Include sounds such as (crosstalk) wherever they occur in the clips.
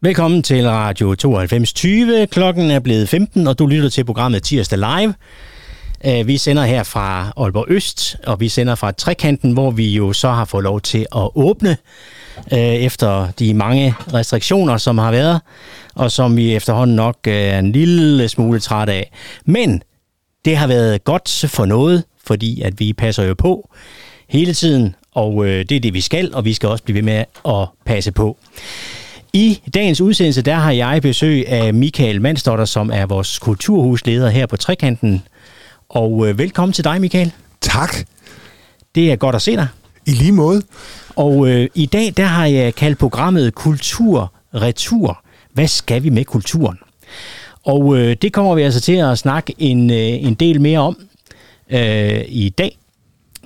Velkommen til Radio 9220. Klokken er blevet 15, og du lytter til programmet Tirsdag Live. Øh, vi sender her fra Aalborg Øst, og vi sender fra Trekanten, hvor vi jo så har fået lov til at åbne øh, efter de mange restriktioner, som har været, og som vi efterhånden nok er en lille smule træt af. Men det har været godt for noget, fordi at vi passer jo på hele tiden, og det er det, vi skal, og vi skal også blive ved med at passe på. I dagens udsendelse, der har jeg besøg af Michael Mandsdotter, som er vores kulturhusleder her på Trekanten. Og øh, velkommen til dig, Michael. Tak. Det er godt at se dig. I lige måde. Og øh, i dag, der har jeg kaldt programmet Kultur Retur. Hvad skal vi med kulturen? Og øh, det kommer vi altså til at snakke en, øh, en del mere om øh, i dag.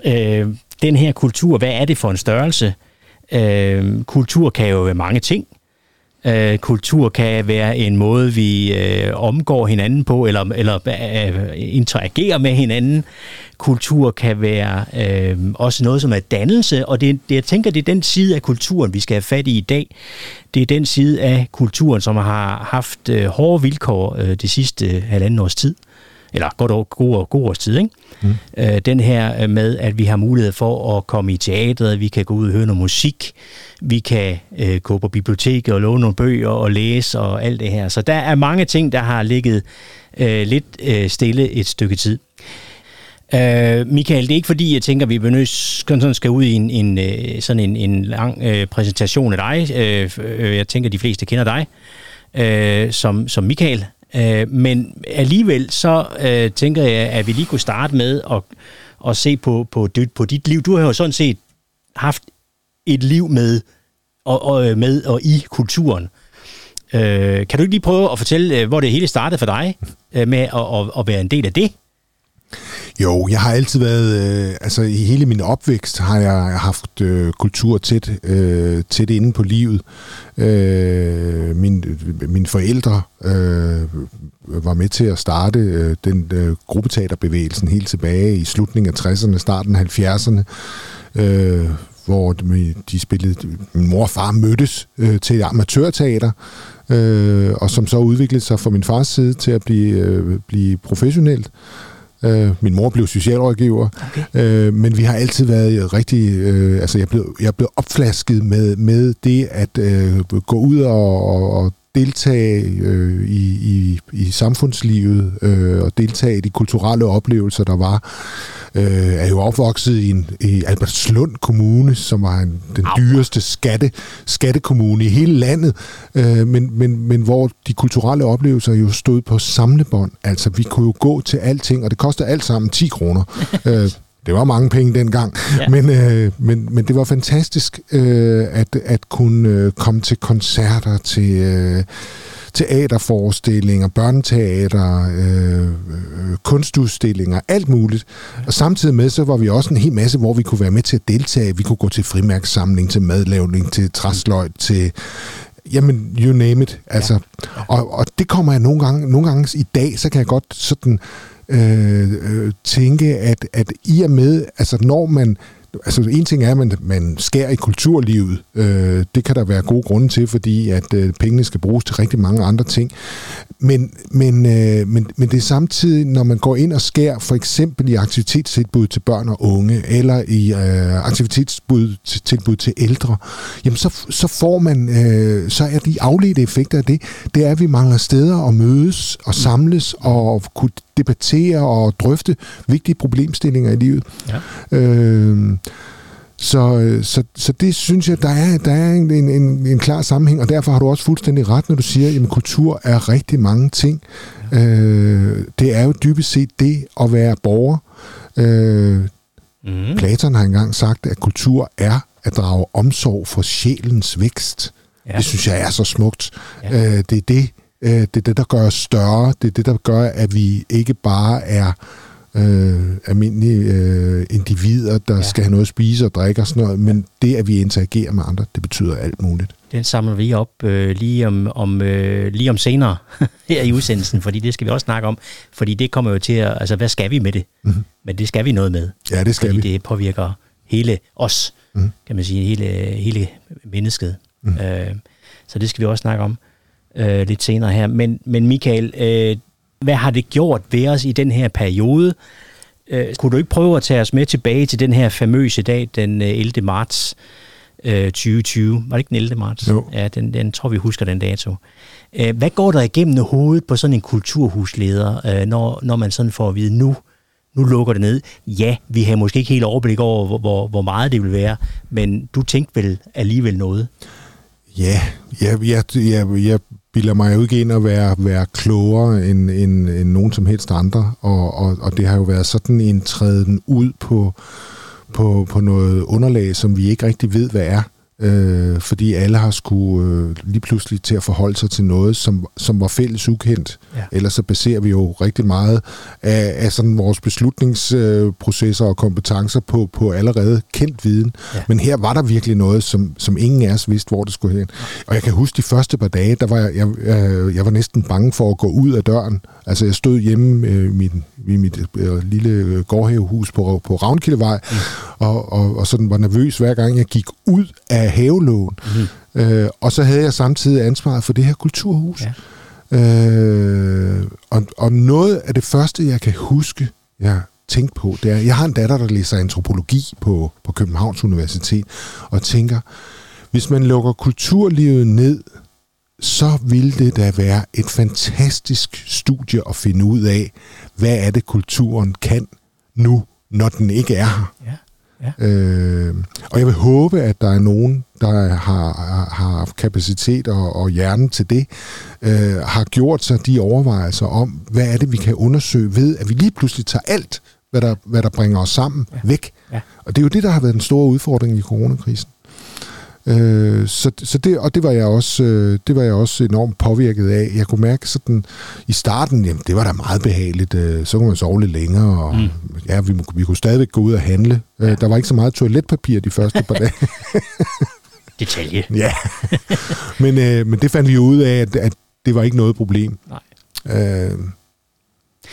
Øh, den her kultur, hvad er det for en størrelse? Øh, kultur kan jo være mange ting. Øh, kultur kan være en måde, vi øh, omgår hinanden på, eller, eller øh, interagerer med hinanden. Kultur kan være øh, også noget, som er dannelse, og det, det, jeg tænker, det er den side af kulturen, vi skal have fat i i dag. Det er den side af kulturen, som har haft øh, hårde vilkår øh, det sidste halvanden års tid eller godt over god, god års tid, ikke? Mm. Øh, den her øh, med, at vi har mulighed for at komme i teatret, vi kan gå ud og høre noget musik, vi kan øh, gå på biblioteket og låne nogle bøger og læse og alt det her. Så der er mange ting, der har ligget øh, lidt øh, stille et stykke tid. Uh, Michael, det er ikke fordi, jeg tænker, at vi sådan skal ud i en, en, øh, sådan en, en lang uh, præsentation af dig. Uh, jeg tænker, at de fleste kender dig uh, som, som Michael. Øh, men alligevel så øh, tænker jeg, at vi lige kunne starte med at, at se på, på, dit, på dit liv. Du har jo sådan set haft et liv med og, og øh, med og i kulturen. Øh, kan du ikke lige prøve at fortælle, øh, hvor det hele startede for dig øh, med at, at, at være en del af det? Jo, jeg har altid været, øh, altså i hele min opvækst har jeg haft øh, kultur tæt, øh, tæt inde på livet. Øh, min, mine forældre øh, var med til at starte øh, den øh, gruppeteaterbevægelsen helt tilbage i slutningen af 60'erne, starten af 70'erne. Øh, hvor de spillede, min mor og far mødtes øh, til et amatørteater, øh, og som så udviklede sig fra min fars side til at blive, øh, blive professionelt. Øh, min mor blev socialrådgiver, okay. øh, men vi har altid været rigtig... Øh, altså, jeg blev, jeg blev opflasket med, med det at øh, gå ud og, og, og deltage øh, i, i, i samfundslivet øh, og deltage i de kulturelle oplevelser, der var. Øh, er jo opvokset i, en, i Albertslund Kommune, som var en, den dyreste skatte, skattekommune i hele landet, øh, men, men, men hvor de kulturelle oplevelser jo stod på samlebånd. Altså, vi kunne jo gå til alting, og det kostede alt sammen 10 kroner. (laughs) øh, det var mange penge dengang, ja. men, øh, men, men det var fantastisk øh, at, at kunne øh, komme til koncerter, til øh, teaterforestillinger, børneteater, øh, øh, kunstudstillinger, alt muligt. Og samtidig med, så var vi også en hel masse, hvor vi kunne være med til at deltage. Vi kunne gå til frimærkssamling, til madlavning, til træsløjt, til Jamen, you name it. Altså, ja. og, og det kommer jeg nogle gange, nogle gange i dag, så kan jeg godt sådan øh, øh, tænke, at, at i og med, altså når man altså en ting er, at man, man skærer i kulturlivet. Øh, det kan der være gode grunde til, fordi at øh, pengene skal bruges til rigtig mange andre ting. Men, men, øh, men, men det er samtidig, når man går ind og skærer for eksempel i aktivitetstilbud til børn og unge, eller i øh, aktivitetstilbud til ældre, jamen så, så får man, øh, så er de afledte effekter af det, det er, at vi mangler steder at mødes og samles og kunne debattere og drøfte vigtige problemstillinger i livet. Ja. Øh, så, så, så det synes jeg, der er, der er en, en, en klar sammenhæng, og derfor har du også fuldstændig ret, når du siger, at kultur er rigtig mange ting. Ja. Øh, det er jo dybest set det at være borger. Øh, mm. Platon har engang sagt, at kultur er at drage omsorg for sjælens vækst. Ja. Det synes jeg er så smukt. Ja. Øh, det er det, øh, det er det, der gør os større. Det er det, der gør, at vi ikke bare er øh, almindelige øh, individer, der ja. skal have noget at spise og drikke og sådan noget, men det, at vi interagerer med andre, det betyder alt muligt. Den samler vi op øh, lige, om, om, øh, lige om senere (laughs) her i udsendelsen, fordi det skal vi også snakke om, fordi det kommer jo til at, altså hvad skal vi med det? Mm-hmm. Men det skal vi noget med. Ja, det skal fordi vi. det påvirker hele os, mm. kan man sige, hele, hele mennesket. Mm. Øh, så det skal vi også snakke om øh, lidt senere her. Men, men Michael, øh, hvad har det gjort ved os i den her periode? Øh, kunne du ikke prøve at tage os med tilbage til den her famøse dag, den 11. Øh, marts øh, 2020? Var det ikke den 11. marts? Jo. Ja, den, den tror vi husker den dato. Øh, hvad går der igennem hovedet på sådan en kulturhusleder, øh, når, når man sådan får at vide, nu, nu lukker det ned? Ja, vi har måske ikke helt overblik over, hvor, hvor, hvor meget det vil være, men du tænkte vel alligevel noget? Ja, jeg, jeg, jeg, jeg bilder mig jo ikke ind at være, være klogere end, end, end nogen som helst andre, og, og, og det har jo været sådan en træden ud på, på, på noget underlag, som vi ikke rigtig ved, hvad er øh, fordi alle har skulle øh, lige pludselig til at forholde sig til noget, som, som var fælles ukendt. Ja. Ellers så baserer vi jo rigtig meget af, af sådan vores beslutningsprocesser og kompetencer på, på allerede kendt viden. Ja. Men her var der virkelig noget, som, som ingen af os vidste, hvor det skulle hen. Og jeg kan huske de første par dage, der var jeg, jeg, jeg, jeg var næsten bange for at gå ud af døren. Altså jeg stod hjemme øh, min, i mit øh, lille gårdhavehus på, på Ravnkildevej, mm. og, og, og sådan var nervøs hver gang jeg gik ud af havelån. Mm. Øh, og så havde jeg samtidig ansvaret for det her kulturhus. Ja. Øh, og, og noget af det første, jeg kan huske, jeg tænkte på, det er, jeg har en datter, der læser antropologi på, på Københavns Universitet, og tænker, hvis man lukker kulturlivet ned, så ville det da være et fantastisk studie at finde ud af, hvad er det, kulturen kan nu, når den ikke er her. Ja. Ja. Øh, og jeg vil håbe, at der er nogen, der har, har haft kapacitet og, og hjerne til det, øh, har gjort sig de overvejelser om, hvad er det, vi kan undersøge ved, at vi lige pludselig tager alt, hvad der, hvad der bringer os sammen, ja. væk. Ja. Og det er jo det, der har været den store udfordring i coronakrisen. Øh, så, så det, og det var jeg også øh, det var jeg også enormt påvirket af. Jeg kunne mærke sådan i starten, jamen det var da meget behageligt. Øh, så kunne man sove lidt længere og mm. ja, vi, vi kunne stadigvæk gå ud og handle. Øh, ja. der var ikke så meget toiletpapir de første par dage. (laughs) Detalje. ja. Men øh, men det fandt vi ud af at, at det var ikke noget problem. Nej. Øh,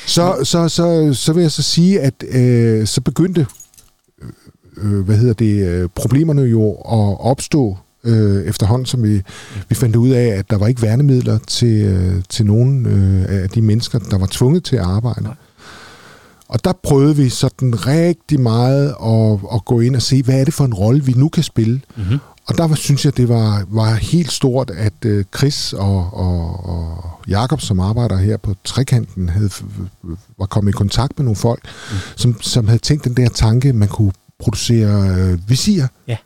så, så, så, så vil jeg så sige, at øh, så begyndte øh, hvad hedder det, øh, problemerne jo at opstå øh, efterhånden, som vi, vi fandt ud af, at der var ikke værnemidler til, øh, til nogen øh, af de mennesker, der var tvunget til at arbejde. Nej. Og der prøvede vi sådan rigtig meget at, at gå ind og se, hvad er det for en rolle, vi nu kan spille. Mm-hmm. Og der var, synes jeg, det var, var helt stort, at øh, Chris og, og, og Jakob, som arbejder her på Trekanten, havde, var kommet i kontakt med nogle folk, mm. som, som havde tænkt den der tanke, man kunne producere øh, visir. Ja.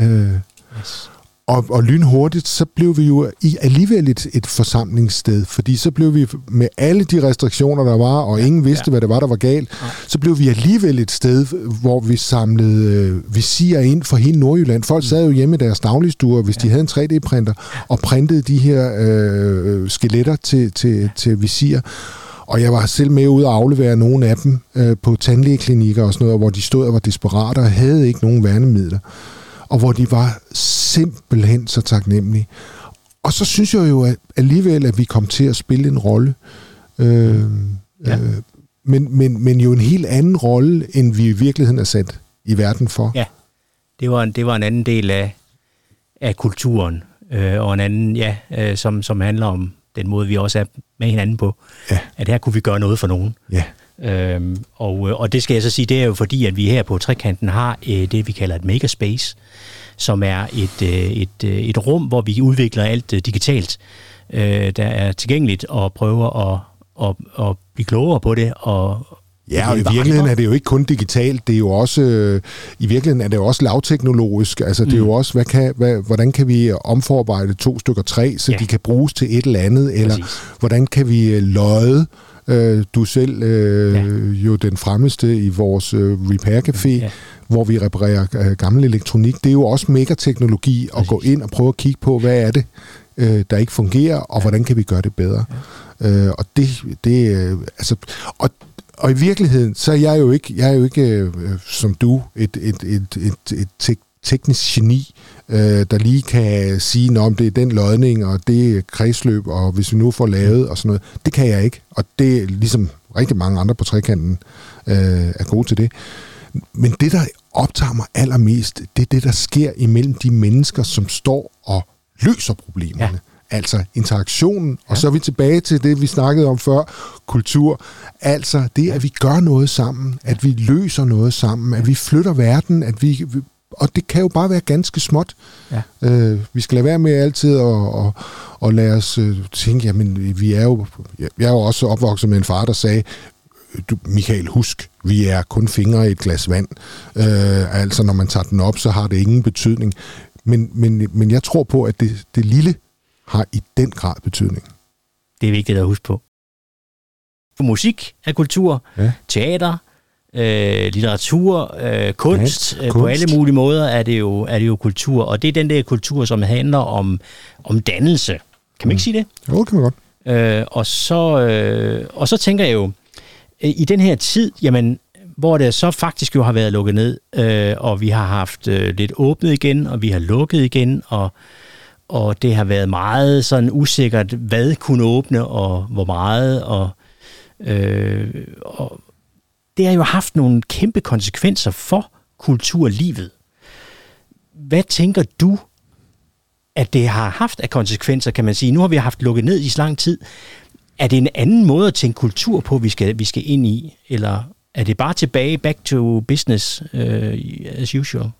Øh, yes. Og, og lynhurtigt, så blev vi jo i alligevel et, et forsamlingssted, fordi så blev vi med alle de restriktioner, der var, og ja, ingen vidste, ja. hvad det var, der var galt, ja. så blev vi alligevel et sted, hvor vi samlede øh, visirer ind for hele Nordjylland. Folk mm. sad jo hjemme i deres dagligstuer, hvis ja. de havde en 3D-printer, og printede de her øh, skeletter til, til, ja. til visir. Og jeg var selv med ud og aflevere nogle af dem øh, på tandlægeklinikker og sådan noget, hvor de stod og var desperate og havde ikke nogen værnemidler. Og hvor de var simpelthen så taknemmelige. Og så synes jeg jo at alligevel, at vi kom til at spille en rolle. Øh, ja. øh, men, men, men jo en helt anden rolle, end vi i virkeligheden er sat i verden for. Ja, det var en, det var en anden del af, af kulturen, øh, og en anden, ja, øh, som, som handler om den måde, vi også er med hinanden på. Ja. At her kunne vi gøre noget for nogen. Ja. Øhm, og, og det skal jeg så sige, det er jo fordi, at vi her på Trekanten har øh, det, vi kalder et makerspace, som er et, øh, et, øh, et rum, hvor vi udvikler alt øh, digitalt, øh, der er tilgængeligt og prøver at, at, at blive klogere på det og, Ja, og i virkeligheden er det jo ikke kun digitalt, det er jo også, øh, i virkeligheden er det jo også lavteknologisk. Altså det er jo mm. også, hvad kan, hvad, hvordan kan vi omforarbejde to stykker træ, så ja. de kan bruges til et eller andet, eller Præcis. hvordan kan vi øh, løje øh, du selv øh, ja. jo den fremmeste i vores øh, repair café, ja. hvor vi reparerer øh, gammel elektronik. Det er jo også megateknologi at gå ind og prøve at kigge på, hvad er det, øh, der ikke fungerer, og ja. hvordan kan vi gøre det bedre. Ja. Øh, og det, det øh, altså, og og i virkeligheden, så er jeg jo ikke, jeg er jo ikke øh, som du, et, et, et, et, et tek- teknisk geni, øh, der lige kan sige, om det er den lodning, og det er kredsløb, og hvis vi nu får lavet, og sådan noget. Det kan jeg ikke, og det er ligesom rigtig mange andre på trekanten øh, er gode til det. Men det, der optager mig allermest, det er det, der sker imellem de mennesker, som står og løser problemerne. Ja. Altså interaktionen, ja. og så er vi tilbage til det, vi snakkede om før, kultur. Altså det, at vi gør noget sammen, at vi løser noget sammen, at vi flytter verden, at vi, og det kan jo bare være ganske småt. Ja. Øh, vi skal lade være med altid at, at, at lade os øh, tænke, jamen vi er jo, jeg er jo også opvokset med en far, der sagde, du, Michael, husk, vi er kun fingre i et glas vand. Øh, altså, når man tager den op, så har det ingen betydning. Men, men, men jeg tror på, at det, det lille har i den grad betydning. Det er vigtigt at huske på. Musik er kultur, ja. teater, øh, litteratur, øh, kunst, ja, kunst. Øh, på alle mulige måder er det, jo, er det jo kultur. Og det er den der kultur, som handler om, om dannelse. Kan man mm. ikke sige det? Jo, det kan man godt. Øh, og, så, øh, og så tænker jeg jo, øh, i den her tid, jamen, hvor det så faktisk jo har været lukket ned, øh, og vi har haft øh, lidt åbnet igen, og vi har lukket igen, og, og det har været meget sådan usikkert, hvad kunne åbne, og hvor meget, og, øh, og det har jo haft nogle kæmpe konsekvenser for kulturlivet. Hvad tænker du, at det har haft af konsekvenser, kan man sige? Nu har vi haft lukket ned i så lang tid. Er det en anden måde at tænke kultur på, vi skal, vi skal ind i? Eller er det bare tilbage, back to business uh, as usual?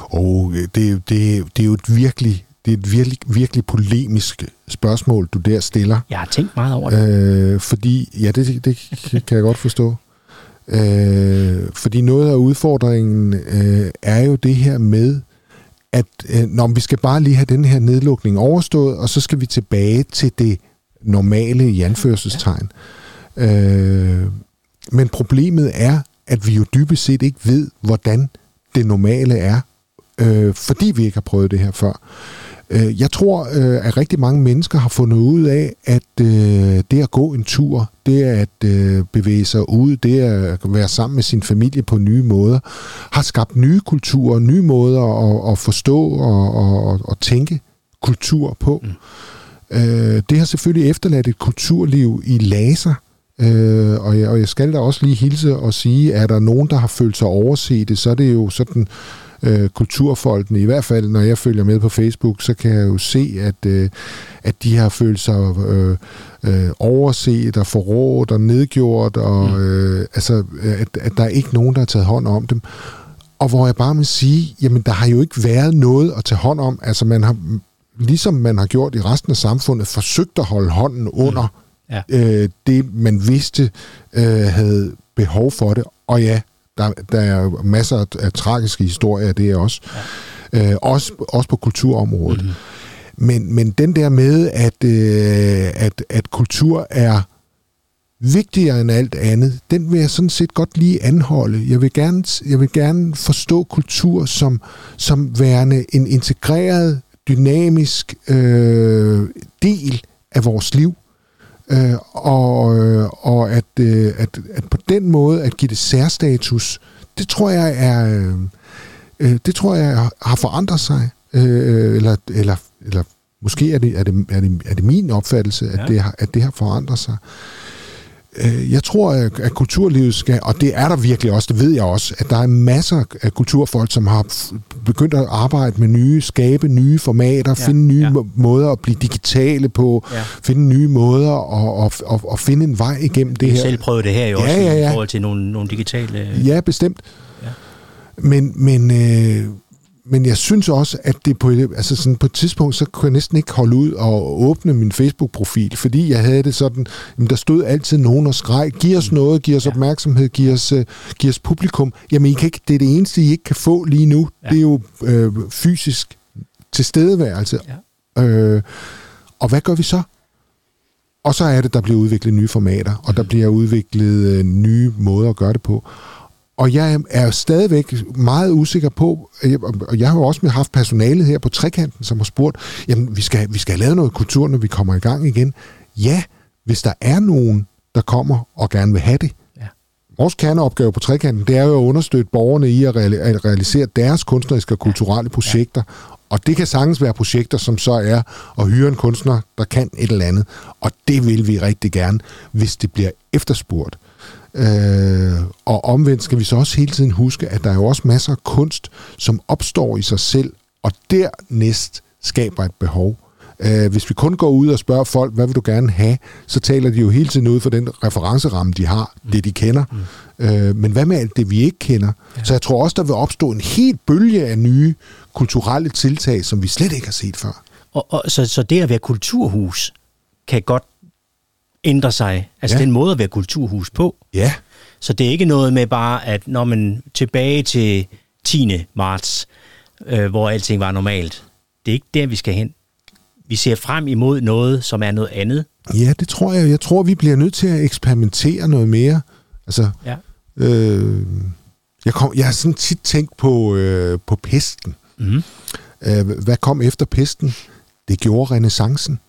Og det, det, det er jo et virkelig det er et virkelig, virkelig polemisk spørgsmål, du der stiller. Jeg har tænkt meget over det. Øh, fordi, ja, det, det kan jeg godt forstå. Øh, fordi noget af udfordringen øh, er jo det her med, at øh, når vi skal bare lige have den her nedlukning overstået, og så skal vi tilbage til det normale i anførselstegn. Øh, men problemet er, at vi jo dybest set ikke ved, hvordan det normale er, øh, fordi vi ikke har prøvet det her før. Øh, jeg tror, øh, at rigtig mange mennesker har fundet ud af, at øh, det at gå en tur, det at bevæge sig ud, det at være sammen med sin familie på nye måder, har skabt nye kulturer, nye måder at, at forstå og, og, og tænke kultur på. Mm. Det har selvfølgelig efterladt et kulturliv i laser, Øh, og, jeg, og jeg skal da også lige hilse og sige, at der nogen, der har følt sig overset, så er det jo sådan øh, kulturfolkene, i hvert fald når jeg følger med på Facebook, så kan jeg jo se, at, øh, at de har følt sig øh, øh, overset og forrådt og nedgjort, og mm. øh, altså, at, at der er ikke nogen, der har taget hånd om dem. Og hvor jeg bare må sige, jamen der har jo ikke været noget at tage hånd om. Altså man har, ligesom man har gjort i resten af samfundet, forsøgt at holde hånden under mm. ja. øh, det, man vidste øh, havde behov for det. Og ja, der, der er masser af, af tragiske historier af det også. Ja. Øh, også. Også på kulturområdet. Mm-hmm. Men, men den der med, at, øh, at, at kultur er vigtigere end alt andet, den vil jeg sådan set godt lige anholde. Jeg vil gerne, jeg vil gerne forstå kultur som, som værende en integreret, dynamisk øh, del af vores liv. Øh, og øh, og at, øh, at, at på den måde at give det særstatus, det tror jeg er øh, øh det tror jeg har forandret sig øh, eller eller eller måske er det er det er det, er det min opfattelse at ja. det har, at det har forandret sig. Øh, jeg tror, at kulturlivet skal, og det er der virkelig også, det ved jeg også, at der er masser af kulturfolk, som har begyndt at arbejde med nye, skabe nye formater, ja, finde nye ja. måder at blive digitale på, ja. finde nye måder og, og, og, og finde en vej igennem det her. selv prøve det her jo ja, også ja, ja. i forhold til nogle, nogle digitale... Ja, bestemt. Ja. Men, men øh, men jeg synes også, at det på, altså sådan på et tidspunkt, så kunne jeg næsten ikke holde ud og åbne min Facebook-profil, fordi jeg havde det sådan, jamen der stod altid nogen og skreg, giv os noget, giv os ja. opmærksomhed, giv os, uh, giv os publikum. Jamen I kan ikke, det er det eneste, I ikke kan få lige nu. Ja. Det er jo øh, fysisk tilstedeværelse. Ja. Øh, og hvad gør vi så? Og så er det, der bliver udviklet nye formater, og der mm. bliver udviklet øh, nye måder at gøre det på. Og jeg er stadigvæk meget usikker på, og jeg har jo også haft personalet her på trekanten, som har spurgt, jamen vi skal, vi skal have lavet noget kultur, når vi kommer i gang igen. Ja, hvis der er nogen, der kommer og gerne vil have det. Ja. Vores kerneopgave på trekanten, det er jo at understøtte borgerne i at, realisere deres kunstneriske og kulturelle projekter. Og det kan sagtens være projekter, som så er at hyre en kunstner, der kan et eller andet. Og det vil vi rigtig gerne, hvis det bliver efterspurgt. Øh, og omvendt skal vi så også hele tiden huske, at der er jo også masser af kunst, som opstår i sig selv, og dernæst skaber et behov. Uh, hvis vi kun går ud og spørger folk, hvad vil du gerne have, så taler de jo hele tiden ud for den referenceramme, de har, mm. det de kender. Mm. Uh, men hvad med alt det, vi ikke kender? Ja. Så jeg tror også, der vil opstå en helt bølge af nye kulturelle tiltag, som vi slet ikke har set før. Og, og så, så det at være kulturhus kan godt ændre sig. Altså ja. den måde at være kulturhus på. Ja. Så det er ikke noget med bare, at når man tilbage til 10. marts, øh, hvor alting var normalt. Det er ikke der, vi skal hen. Vi ser frem imod noget, som er noget andet. Ja, det tror jeg. Jeg tror, vi bliver nødt til at eksperimentere noget mere. Altså, ja. øh, jeg, kom, jeg har sådan tit tænkt på, øh, på pesten. Mm. Øh, hvad kom efter pesten? Det gjorde renaissancen,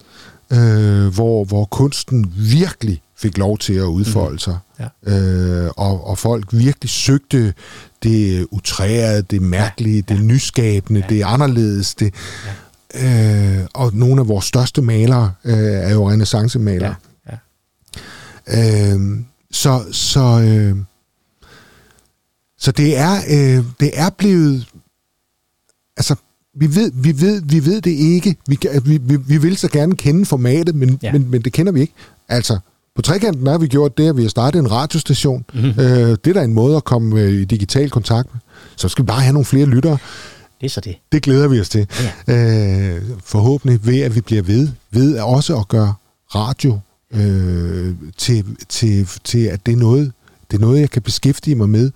øh, hvor, hvor kunsten virkelig fik lov til at udfolde sig. Mm. Ja. Øh, og, og folk virkelig søgte det utrærede, det mærkelige, ja. det nyskabende, ja. det anderledes. Det, ja. øh, og nogle af vores største malere øh, er jo renaissancemalere. Ja. Ja. Øh, så så, øh, så det er øh, det er blevet altså vi ved, vi ved, vi ved det ikke. Vi, vi, vi, vi vil så gerne kende formatet, men, ja. men, men det kender vi ikke. Altså, på trekanten har vi gjort det, at vi har startet en radiostation. Mm-hmm. Øh, det er da en måde at komme øh, i digital kontakt med. Så skal vi bare have nogle flere lyttere. Det er så det. Det glæder vi os til. Ja. Øh, forhåbentlig ved, at vi bliver ved, ved også at gøre radio øh, til, til, til, at det er, noget, det er noget, jeg kan beskæftige mig med.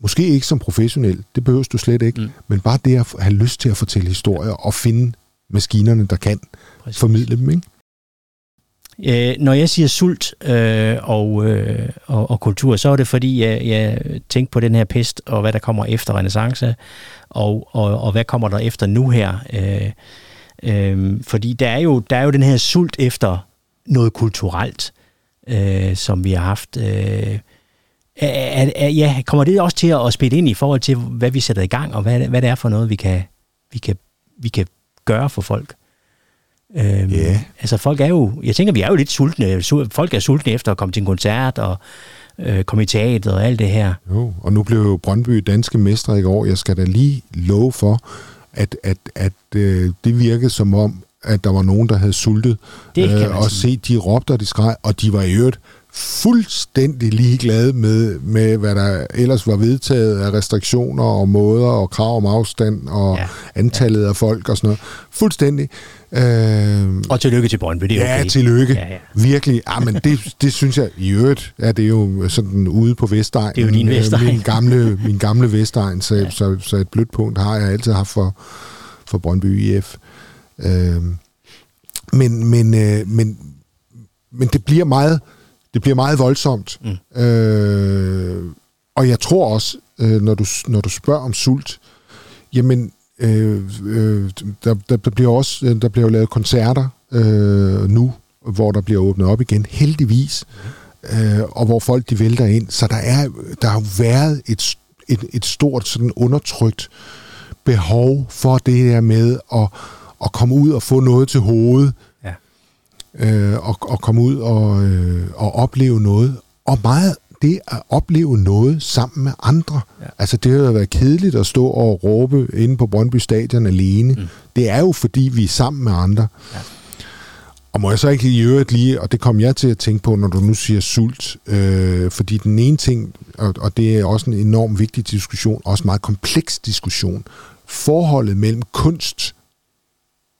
Måske ikke som professionel, det behøver du slet ikke, mm. men bare det at have lyst til at fortælle historier og finde maskinerne, der kan Præcis. formidle dem. Ikke? Øh, når jeg siger sult øh, og, øh, og, og kultur, så er det fordi, jeg, jeg tænker på den her pest, og hvad der kommer efter renaissance, og, og, og hvad kommer der efter nu her. Øh, øh, fordi der er, jo, der er jo den her sult efter noget kulturelt, øh, som vi har haft. Øh, er, er, ja, kommer det også til at spille ind i forhold til, hvad vi sætter i gang, og hvad, hvad det er for noget, vi kan, vi kan, vi kan gøre for folk? Øhm, yeah. Altså folk er jo, jeg tænker, vi er jo lidt sultne. Folk er sultne efter at komme til en koncert og øh, komme i teater og alt det her. Jo, og nu blev jo Brøndby danske mestre i går. Jeg skal da lige love for, at, at, at øh, det virkede som om, at der var nogen, der havde sultet. Det kan øh, og se, de råbte og de skreg, og de var i øvrigt fuldstændig ligeglade med, med, hvad der ellers var vedtaget af restriktioner og måder og krav om afstand og ja. antallet ja. af folk og sådan noget. Fuldstændig. Øh, og tillykke til Brøndby, det er okay. Ja, tillykke. Ja, ja. Virkelig. Ja, men det, det synes jeg i øvrigt, ja, det er jo sådan ude på Vestegn. Det er jo din øh, Vestegn. Min gamle, min gamle Vestegn, så, ja. så, så et blødt punkt har jeg altid haft for, for Brøndby IF. Øh, men, men, øh, men, men det bliver meget det bliver meget voldsomt. Mm. Øh, og jeg tror også, øh, når, du, når du spørger om sult, jamen, øh, øh, der, der, der bliver også øh, der bliver jo lavet koncerter øh, nu, hvor der bliver åbnet op igen, heldigvis, øh, og hvor folk de vælter ind. Så der er der har været et, et, et stort sådan undertrykt behov for det der med at, at komme ud og få noget til hovedet, øh, og, og komme ud og, øh, og opleve noget. Og meget det at opleve noget sammen med andre. Ja. Altså det har været kedeligt at stå og råbe inde på Brøndby Stadion alene. Mm. Det er jo fordi, vi er sammen med andre. Ja. Og må jeg så ikke i øvrigt lige, og det kom jeg til at tænke på, når du nu siger sult, øh, fordi den ene ting, og, og det er også en enorm vigtig diskussion, også en meget kompleks diskussion, forholdet mellem kunst,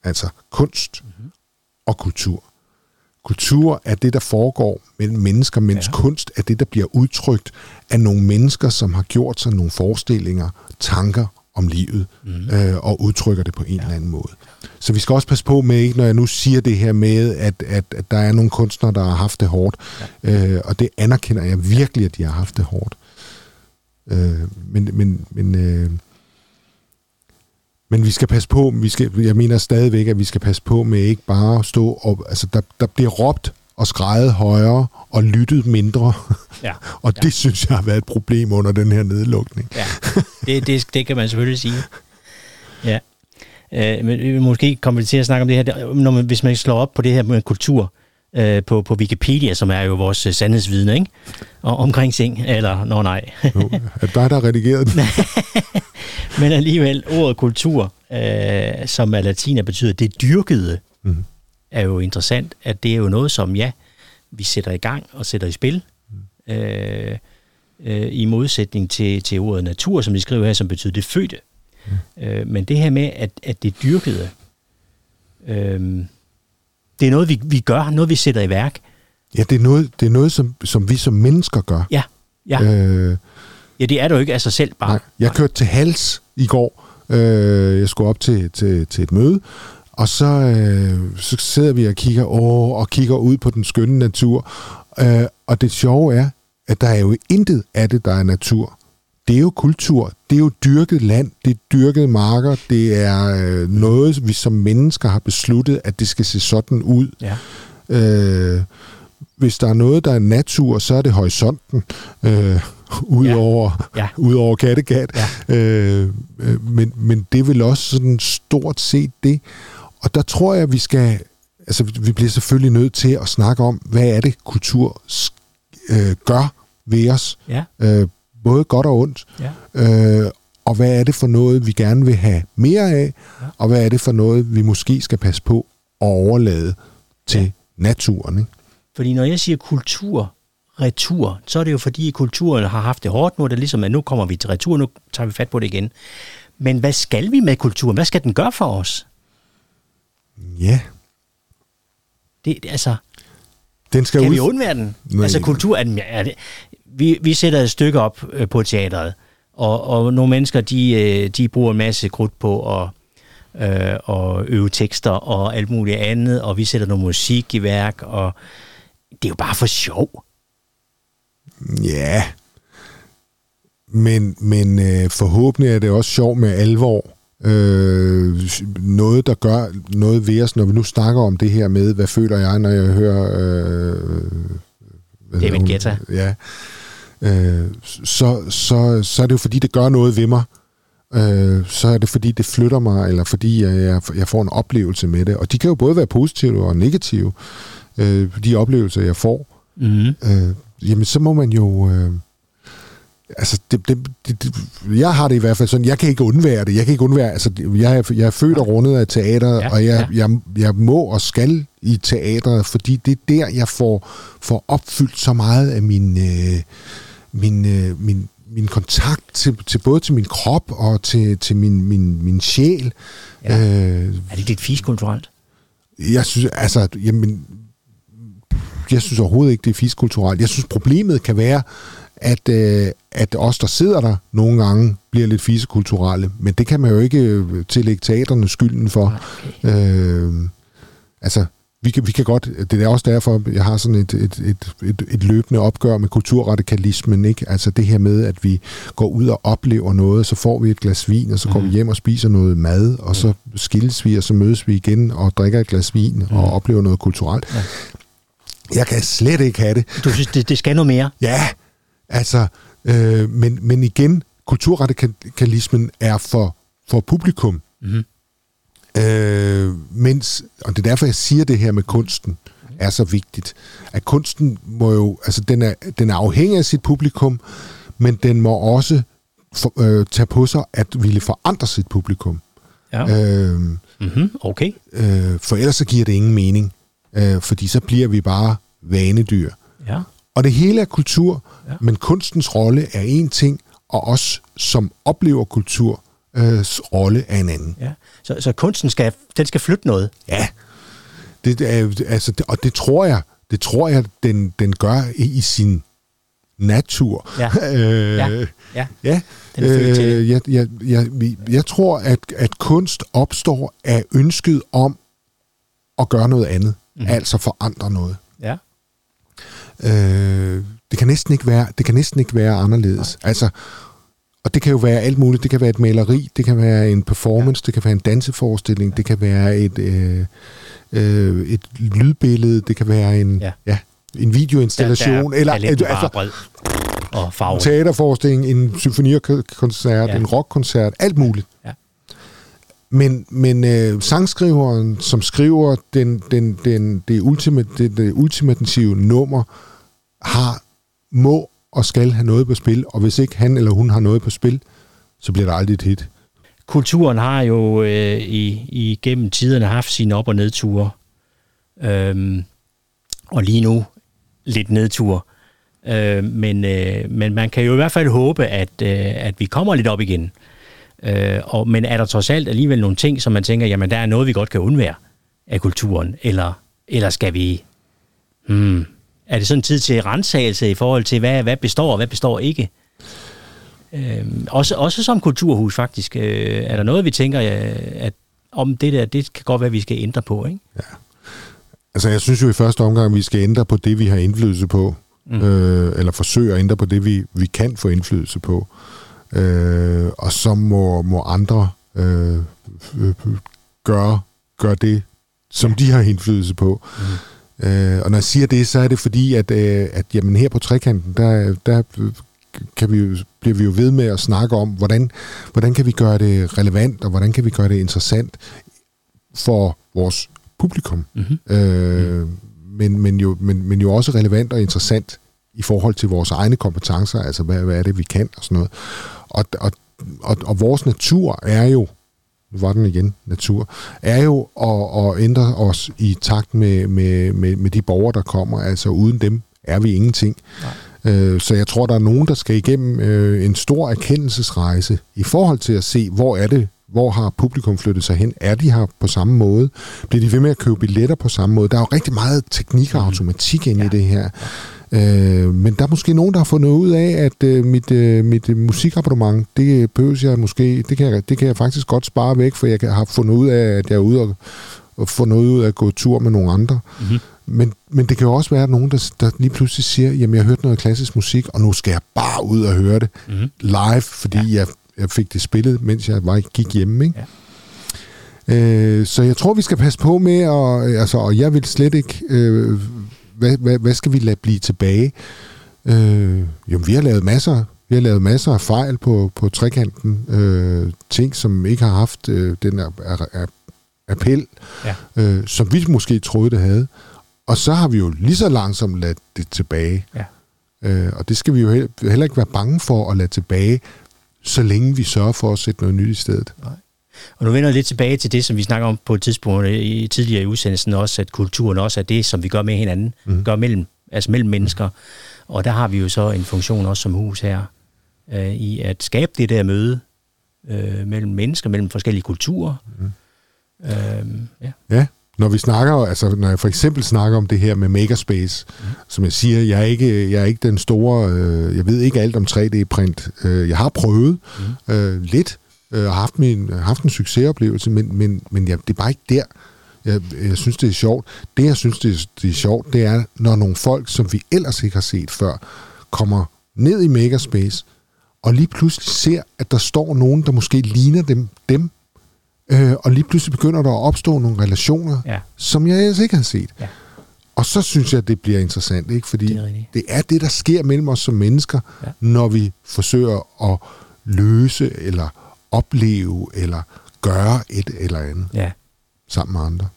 altså kunst mm-hmm. og kultur. Kultur er det, der foregår mellem mennesker, mens ja. kunst er det, der bliver udtrykt af nogle mennesker, som har gjort sig nogle forestillinger, tanker om livet, mm. øh, og udtrykker det på en ja. eller anden måde. Så vi skal også passe på med, ikke, når jeg nu siger det her med, at, at, at der er nogle kunstnere, der har haft det hårdt, ja. øh, og det anerkender jeg virkelig, at de har haft det hårdt. Øh, men men, men øh, men vi skal passe på, vi skal, jeg mener stadigvæk, at vi skal passe på med ikke bare at stå og, altså der, der bliver råbt og skrejet højere og lyttet mindre. Ja. (laughs) og det ja. synes jeg har været et problem under den her nedlukning. ja, det, det, det kan man selvfølgelig sige. Ja. Øh, men måske kommer vi til at snakke om det her, når man, hvis man slår op på det her med kultur, øh, på, på Wikipedia, som er jo vores øh, sandhedsvidne, ikke? Og omkring ting, eller nå nej. jo, (laughs) er dig, der har redigeret den? (laughs) Men alligevel, ordet kultur øh, som er latin, betyder det dyrkede, mm. er jo interessant, at det er jo noget, som ja, vi sætter i gang og sætter i spil, mm. øh, øh, i modsætning til, til ordet natur, som de skriver her, som betyder det fødte. Mm. Øh, men det her med, at, at det dyrkede, øh, det er noget, vi, vi gør, noget vi sætter i værk. Ja, det er noget, det er noget som, som vi som mennesker gør. Ja, ja. Øh, ja, det er jo ikke af sig selv bare. Nej, jeg kørte til Hals i går. Øh, jeg skulle op til, til, til et møde, og så, øh, så sidder vi og kigger, åh, og kigger ud på den skønne natur. Øh, og det sjove er, at der er jo intet af det, der er natur. Det er jo kultur, det er jo dyrket land, det er dyrket marker, det er øh, noget, vi som mennesker har besluttet, at det skal se sådan ud. Ja. Øh, hvis der er noget, der er natur, så er det horisonten, øh, udover ja. Ja. ud over Kattegat. Ja. Øh, øh, men, men det vel også sådan stort set det. Og der tror jeg, vi skal... Altså, vi bliver selvfølgelig nødt til at snakke om, hvad er det, kultur øh, gør ved os. Ja. Øh, både godt og ondt. Ja. Øh, og hvad er det for noget, vi gerne vil have mere af, ja. og hvad er det for noget, vi måske skal passe på at overlade til ja. naturen. Ikke? Fordi når jeg siger kultur, retur, så er det jo fordi, kulturen har haft det hårdt nu, er det ligesom, at nu kommer vi til retur, nu tager vi fat på det igen. Men hvad skal vi med kulturen? Hvad skal den gøre for os? Ja. Det, altså, den skal kan ud... vi undvære den? Nej. Altså kultur, er, er det, vi, vi sætter et stykke op øh, på teatret, og, og nogle mennesker, de, øh, de bruger en masse krudt på at øh, og øve tekster og alt muligt andet, og vi sætter noget musik i værk, og det er jo bare for sjov. Ja, men, men øh, forhåbentlig er det også sjov med alvor. Øh, noget, der gør noget ved os, når vi nu snakker om det her med, hvad føler jeg, når jeg hører... Øh, David Guetta. Ja. Øh, så, så, så er det jo fordi, det gør noget ved mig. Øh, så er det fordi, det flytter mig, eller fordi jeg, jeg får en oplevelse med det. Og de kan jo både være positive og negative, øh, de oplevelser, jeg får. Mm. Øh, jamen, så må man jo... Øh, altså, det, det, det, det, jeg har det i hvert fald sådan, jeg kan ikke undvære det. Jeg kan ikke undvære, altså, jeg er, jeg er født og rundet af teater, ja, og jeg, ja. jeg, jeg må og skal i teateret, fordi det er der, jeg får, får opfyldt så meget af min, øh, min, øh, min, min kontakt til, til både til min krop og til, til min, min, min sjæl. Ja. Øh, er det lidt fiskulturelt? Jeg synes, altså, jamen, jeg synes overhovedet ikke, det er fiskulturelt. Jeg synes, problemet kan være, at, øh, at os, der sidder der, nogle gange bliver lidt fisekulturelle, men det kan man jo ikke øh, tillægge teaterne skylden for. Okay. Øh, altså, vi kan, vi kan godt, det er også derfor, jeg har sådan et, et, et, et, et løbende opgør med kulturradikalismen, ikke? Altså det her med, at vi går ud og oplever noget, så får vi et glas vin, og så går mm. vi hjem og spiser noget mad, og så skilles vi, og så mødes vi igen og drikker et glas vin mm. og oplever noget kulturelt. Ja. Jeg kan slet ikke have det. Du synes, det, det skal noget mere? Ja, altså, øh, men, men igen, kulturradikalismen er for, for publikum. Mm. Øh, mens, og det er derfor, jeg siger det her med kunsten, er så vigtigt. At kunsten må jo, altså den er, den er afhængig af sit publikum, men den må også for, øh, tage på sig at ville forandre sit publikum. Ja. Øh, mm-hmm, okay. Øh, for ellers så giver det ingen mening, øh, fordi så bliver vi bare vanedyr. Ja. Og det hele er kultur, ja. men kunstens rolle er en ting, og os, som oplever kultur, øh, rolle er en anden. Ja. Så, så kunsten skal, den skal flytte noget? Ja, det, er, altså, det, og det tror jeg, det tror jeg, den, den gør i, i sin natur. Ja, (laughs) øh, ja, ja. ja. Den øh, jeg, jeg, jeg, jeg tror, at, at kunst opstår af ønsket om at gøre noget andet, mm. altså forandre noget. Ja. Øh, det kan næsten ikke være, det kan næsten ikke være anderledes. Nej. Altså, og det kan jo være alt muligt. Det kan være et maleri, det kan være en performance, ja. det kan være en danseforestilling, ja. det kan være et, øh, øh, et lydbillede, det kan være en, ja. Ja, en videoinstallation. Der, der eller et, altså, bred og farve. teaterforestilling, en symfonikoncert, ja. en rockkoncert, alt muligt. Ja. Men, men øh, sangskriveren, som skriver den, den, den, det, ultimate, det, det ultimative nummer, har, må og skal have noget på spil, og hvis ikke han eller hun har noget på spil, så bliver der aldrig et hit. kulturen har jo øh, i, gennem tiderne haft sine op- og nedture. Øhm, og lige nu lidt nedtur. Øh, men, øh, men man kan jo i hvert fald håbe, at, øh, at vi kommer lidt op igen. Øh, og, men er der trods alt alligevel nogle ting, som man tænker, jamen der er noget, vi godt kan undvære af kulturen? Eller, eller skal vi... Hmm, er det sådan tid til rensagelse i forhold til, hvad, hvad består og hvad består ikke? Øh, også, også som kulturhus faktisk. Øh, er der noget, vi tænker, at om det der, det kan godt være, vi skal ændre på, ikke? Ja. Altså, jeg synes jo i første omgang, vi skal ændre på det, vi har indflydelse på. Mm. Øh, eller forsøge at ændre på det, vi, vi kan få indflydelse på. Øh, og så må, må andre øh, øh, gøre, gøre det, som de har indflydelse på. Mm. Øh, og når jeg siger det, så er det fordi, at, øh, at jamen, her på trekanten, der, der kan vi jo, bliver vi jo ved med at snakke om, hvordan, hvordan kan vi gøre det relevant, og hvordan kan vi gøre det interessant for vores publikum. Mm-hmm. Øh, men, men, jo, men, men jo også relevant og interessant i forhold til vores egne kompetencer, altså hvad, hvad er det, vi kan og sådan noget. Og, og, og, og vores natur er jo, nu var den igen, natur, er jo at, at ændre os i takt med, med, med, med de borgere, der kommer. Altså uden dem er vi ingenting. Nej. Øh, så jeg tror, der er nogen, der skal igennem øh, en stor erkendelsesrejse i forhold til at se, hvor er det, hvor har publikum flyttet sig hen? Er de her på samme måde? Bliver de ved med at købe billetter på samme måde? Der er jo rigtig meget teknik og mhm. automatik ind ja. i det her. Øh, men der er måske nogen, der har fundet ud af, at øh, mit, øh, mit øh, musikabonnement, det behøver jeg måske, det kan jeg, det kan jeg faktisk godt spare væk, for jeg har fundet ud af, at jeg er ude og, og få noget ud af at gå tur med nogle andre. Mm-hmm. Men, men det kan jo også være nogen, der, der lige pludselig siger, jamen jeg har hørt noget klassisk musik, og nu skal jeg bare ud og høre det mm-hmm. live, fordi ja. jeg, jeg fik det spillet, mens jeg var, gik hjemme. Ikke? Ja. Øh, så jeg tror, vi skal passe på med, og, altså, og jeg vil slet ikke øh, hvad, hvad, hvad skal vi lade blive tilbage? Øh, jo, vi har lavet masser vi har lavet masser af fejl på, på trekanten. Øh, ting, som ikke har haft øh, den er, er, er appel, ja. øh, som vi måske troede, det havde. Og så har vi jo lige så langsomt ladt det tilbage. Ja. Øh, og det skal vi jo heller ikke være bange for at lade tilbage, så længe vi sørger for at sætte noget nyt i stedet. Nej. Og nu vender jeg lidt tilbage til det, som vi snakker om på et tidspunkt i, tidligere i udsendelsen også, at kulturen også er det, som vi gør med hinanden, mm. gør mellem, altså mellem mennesker. Og der har vi jo så en funktion også som hus her, øh, i at skabe det der møde øh, mellem mennesker, mellem forskellige kulturer. Mm. Øh, ja. ja, når vi snakker, altså når jeg for eksempel snakker om det her med makerspace, mm. som jeg siger, jeg er ikke, jeg er ikke den store, øh, jeg ved ikke alt om 3D-print. Øh, jeg har prøvet mm. øh, lidt, øh, har haft, min, haft en succesoplevelse, men, men, men ja, det er bare ikke der. Jeg, jeg synes, det er sjovt. Det, jeg synes, det er, det er sjovt, det er, når nogle folk, som vi ellers ikke har set før, kommer ned i Makerspace, og lige pludselig ser, at der står nogen, der måske ligner dem, dem øh, og lige pludselig begynder der at opstå nogle relationer, ja. som jeg ellers ikke har set. Ja. Og så synes jeg, at det bliver interessant, ikke? fordi det er, det er det, der sker mellem os som mennesker, ja. når vi forsøger at løse eller opleve eller gøre et eller andet ja. sammen med andre.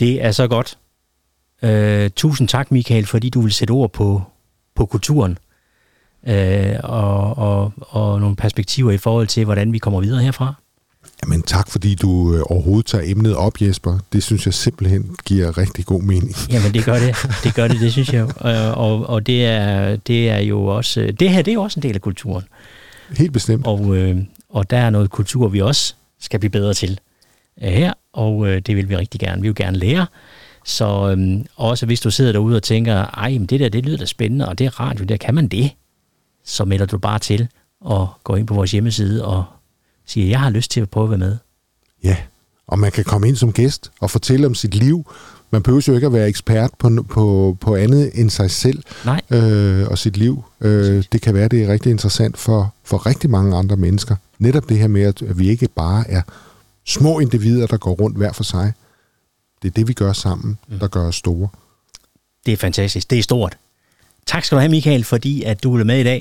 Det er så godt. Uh, tusind tak, Michael, fordi du vil sætte ord på, på kulturen uh, og, og, og nogle perspektiver i forhold til, hvordan vi kommer videre herfra. Jamen tak, fordi du øh, overhovedet tager emnet op, Jesper. Det synes jeg simpelthen giver rigtig god mening. Jamen det gør det, det gør det, det synes jeg. Og, (laughs) og, og det, er, det er jo også, det her det er jo også en del af kulturen. Helt bestemt. Og, øh, og der er noget kultur, vi også skal blive bedre til øh, her, og øh, det vil vi rigtig gerne. Vi vil gerne lære. Så øh, også hvis du sidder derude og tænker, ej, men det der, det lyder da spændende, og det er radio, der kan man det, så melder du bare til og går ind på vores hjemmeside og siger, jeg har lyst til at prøve at være med. Ja, og man kan komme ind som gæst og fortælle om sit liv. Man behøver jo ikke at være ekspert på, på, på andet end sig selv Nej. Øh, og sit liv. Øh, det kan være, det er rigtig interessant for, for rigtig mange andre mennesker. Netop det her med, at vi ikke bare er små individer, der går rundt hver for sig. Det er det, vi gør sammen, mm. der gør os store. Det er fantastisk. Det er stort. Tak skal du have, Michael, fordi at du er med i dag.